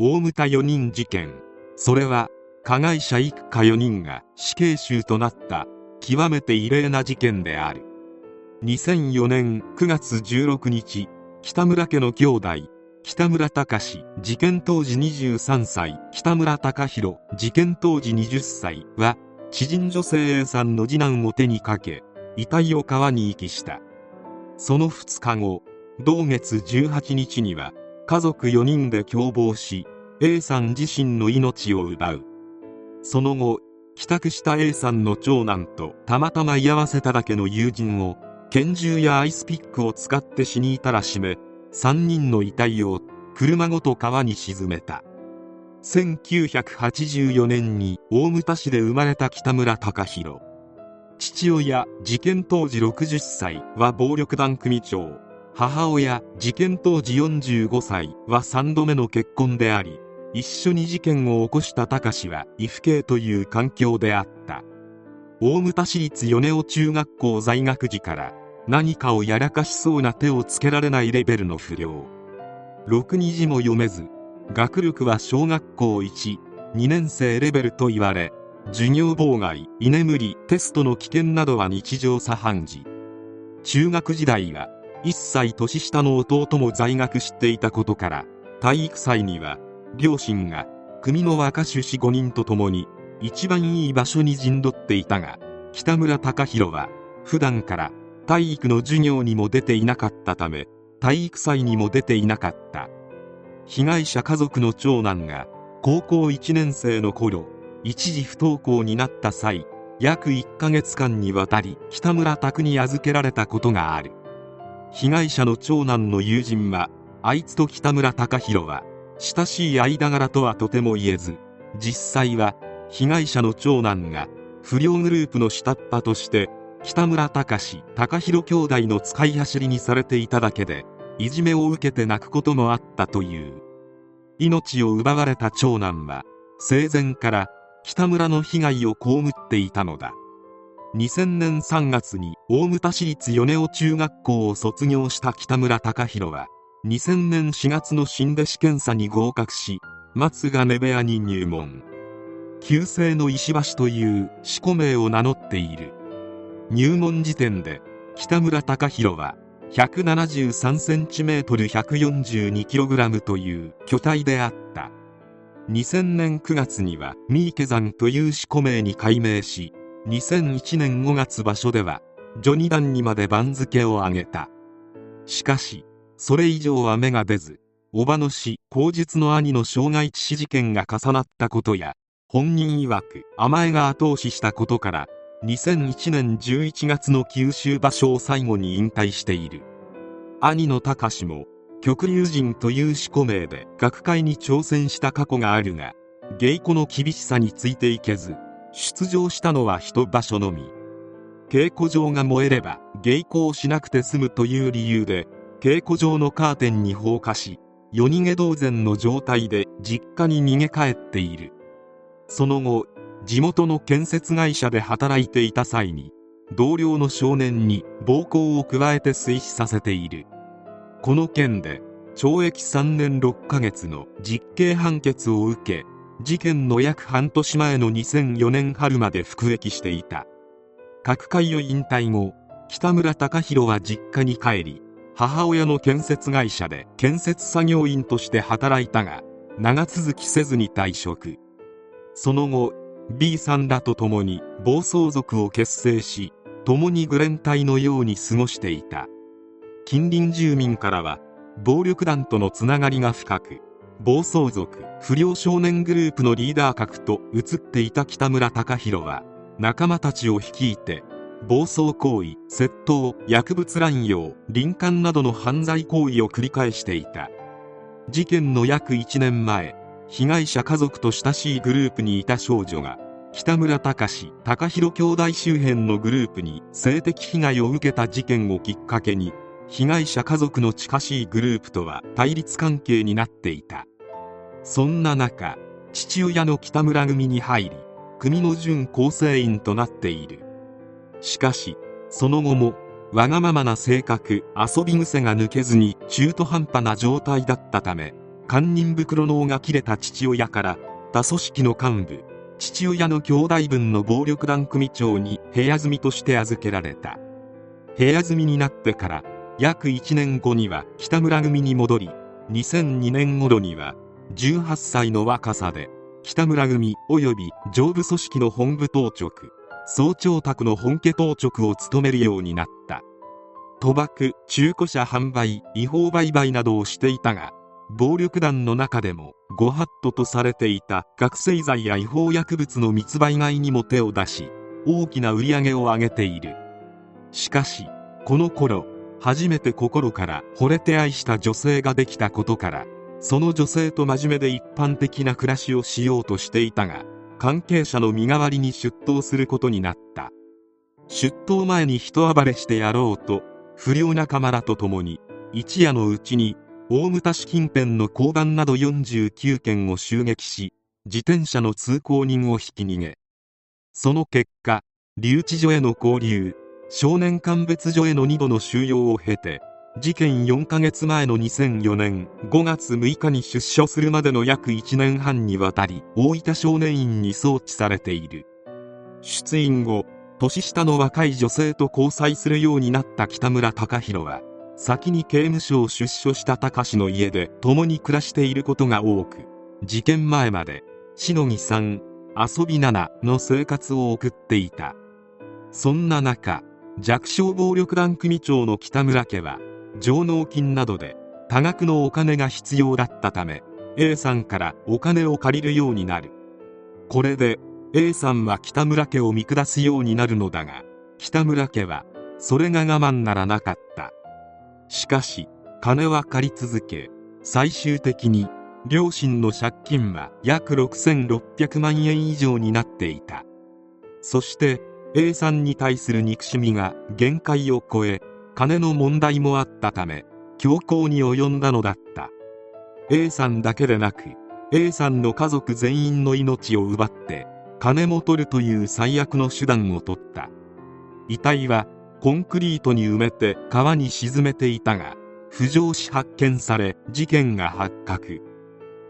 大牟田4人事件。それは加害者一家4人が死刑囚となった極めて異例な事件である。2004年9月16日北村家の兄弟北村隆事件当時23歳北村隆弘事件当時20歳は知人女性 A さんの次男を手にかけ遺体を川に遺棄した。その2日後同月18日には家族4人で共謀し A さん自身の命を奪う。その後帰宅した A さんの長男とたまたま居合わせただけの友人を拳銃やアイスピックを使って死に至らしめ3人の遺体を車ごと川に沈めた。1984年に大牟田市で生まれた北村隆弘父親事件当時60歳は暴力団組長。母親事件当時45歳は3度目の結婚であり一緒に事件を起こした隆は岐阜系という環境であった。大牟田市立米尾中学校在学時から何かをやらかしそうな手をつけられないレベルの不良。ろくに字も読めず学力は小学校12年生レベルと言われ授業妨害居眠りテストの危険などは日常茶飯事。中学時代は1歳年下の弟も在学していたことから体育祭には両親が組の若手士5人と共に一番いい場所に陣取っていたが北村隆弘は普段から体育の授業にも出ていなかったため体育祭にも出ていなかった。被害者家族の長男が高校1年生の頃一時不登校になった際約1ヶ月間にわたり北村宅に預けられたことがある。被害者の長男の友人はあいつと北村隆弘は親しい間柄とはとても言えず実際は被害者の長男が不良グループの下っ端として北村隆隆弘兄弟の使い走りにされていただけでいじめを受けて泣くこともあったという。命を奪われた長男は生前から北村の被害を被っていたのだ。2000年3月に大牟田市立米尾中学校を卒業した北村隆弘は2000年4月の新弟子検査に合格し松金部屋に入門。旧姓の石橋という四股名を名乗っている。入門時点で北村隆弘は 173cm142kg という巨体であった。2000年9月には三池山という四股名に改名し2001年5月場所では序二段にまで番付を上げた。しかしそれ以上は芽が出ず叔母の死口述の兄の傷害致死事件が重なったことや本人曰く甘えが後押ししたことから2001年11月の九州場所を最後に引退している。兄の隆も極流人という四股名で学会に挑戦した過去があるが芸妓の厳しさについていけず出場したのは一場所のみ。稽古場が燃えれば芸妓をしなくて済むという理由で稽古場のカーテンに放火し夜逃げ同然の状態で実家に逃げ帰っている。その後地元の建設会社で働いていた際に同僚の少年に暴行を加えて水死させている。この件で懲役3年6ヶ月の実刑判決を受け事件の約半年前の2004年春まで服役していた。各界を引退後北村隆弘は実家に帰り母親の建設会社で建設作業員として働いたが長続きせずに退職。その後 B さんらと共に暴走族を結成し共にグレン隊のように過ごしていた。近隣住民からは暴力団とのつながりが深く暴走族不良少年グループのリーダー格と映っていた北村隆弘は仲間たちを率いて暴走行為窃盗薬物乱用林間などの犯罪行為を繰り返していた。事件の約1年前被害者家族と親しいグループにいた少女が北村隆貴弘兄弟周辺のグループに性的被害を受けた事件をきっかけに被害者家族の近しいグループとは対立関係になっていた。そんな中父親の北村組に入り組の準構成員となっている。しかしその後もわがままな性格遊び癖が抜けずに中途半端な状態だったため堪忍袋の緒が切れた父親から他組織の幹部父親の兄弟分の暴力団組長に部屋住みとして預けられた。部屋住みになってから約1年後には北村組に戻り2002年頃には18歳の若さで北村組及び上部組織の本部当直総長宅の本家当直を務めるようになった。賭博中古車販売違法売買などをしていたが暴力団の中でもご法度とされていた覚醒剤や違法薬物の密売買にも手を出し大きな売り上げを上げている。しかしこの頃初めて心から惚れて愛した女性ができたことからその女性と真面目で一般的な暮らしをしようとしていたが関係者の身代わりに出頭することになった。出頭前に人暴れしてやろうと不良仲間らと共に一夜のうちに大牟田市近辺の交番など49件を襲撃し自転車の通行人を引き逃げ。その結果留置所への交流。少年鑑別所への2度の収容を経て事件4ヶ月前の2004年5月6日に出所するまでの約1年半にわたり大分少年院に送致されている。出院後年下の若い女性と交際するようになった北村隆弘は先に刑務所を出所した隆の家で共に暮らしていることが多く事件前までしのぎさん遊び七の生活を送っていた。そんな中弱小暴力団組長の北村家は上納金などで多額のお金が必要だったため A さんからお金を借りるようになる。これで A さんは北村家を見下すようになるのだが北村家はそれが我慢ならなかった。しかし金は借り続け最終的に両親の借金は約6600万円以上になっていた。そして A さんに対する憎しみが限界を超え金の問題もあったため強行に及んだのだった。A さんだけでなく A さんの家族全員の命を奪って金も取るという最悪の手段を取った。遺体はコンクリートに埋めて川に沈めていたが浮上し発見され事件が発覚。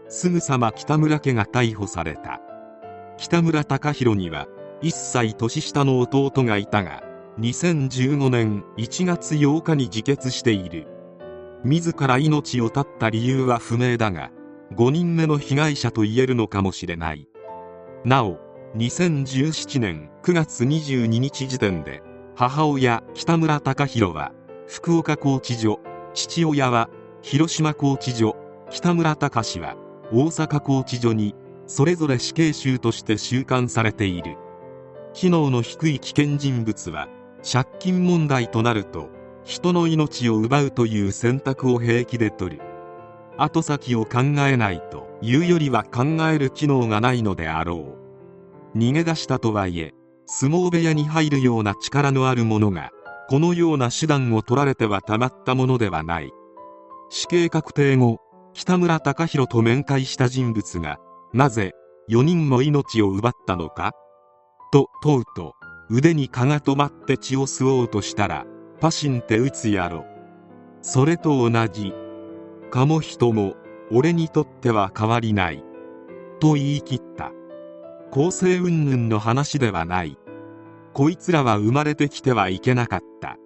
すぐさま北村家が逮捕された。北村隆弘には1歳年下の弟がいたが2015年1月8日に自決している。自ら命を絶った理由は不明だが5人目の被害者と言えるのかもしれない。なお2017年9月22日時点で母親北村隆弘は福岡拘置所父親は広島拘置所北村隆は大阪拘置所にそれぞれ死刑囚として収監されている。機能の低い危険人物は借金問題となると人の命を奪うという選択を平気で取る。後先を考えないというよりは考える機能がないのであろう。逃げ出したとはいえ相撲部屋に入るような力のある者がこのような手段を取られてはたまったものではない。死刑確定後北村隆弘と面会した人物がなぜ4人も命を奪ったのか？と問うと腕に蚊が止まって血を吸おうとしたらパシンって打つやろ。それと同じ。蚊も人も俺にとっては変わりない。と言い切った。公正云々の話ではない。こいつらは生まれてきてはいけなかった。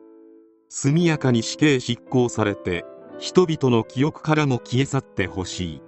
速やかに死刑執行されて人々の記憶からも消え去ってほしい。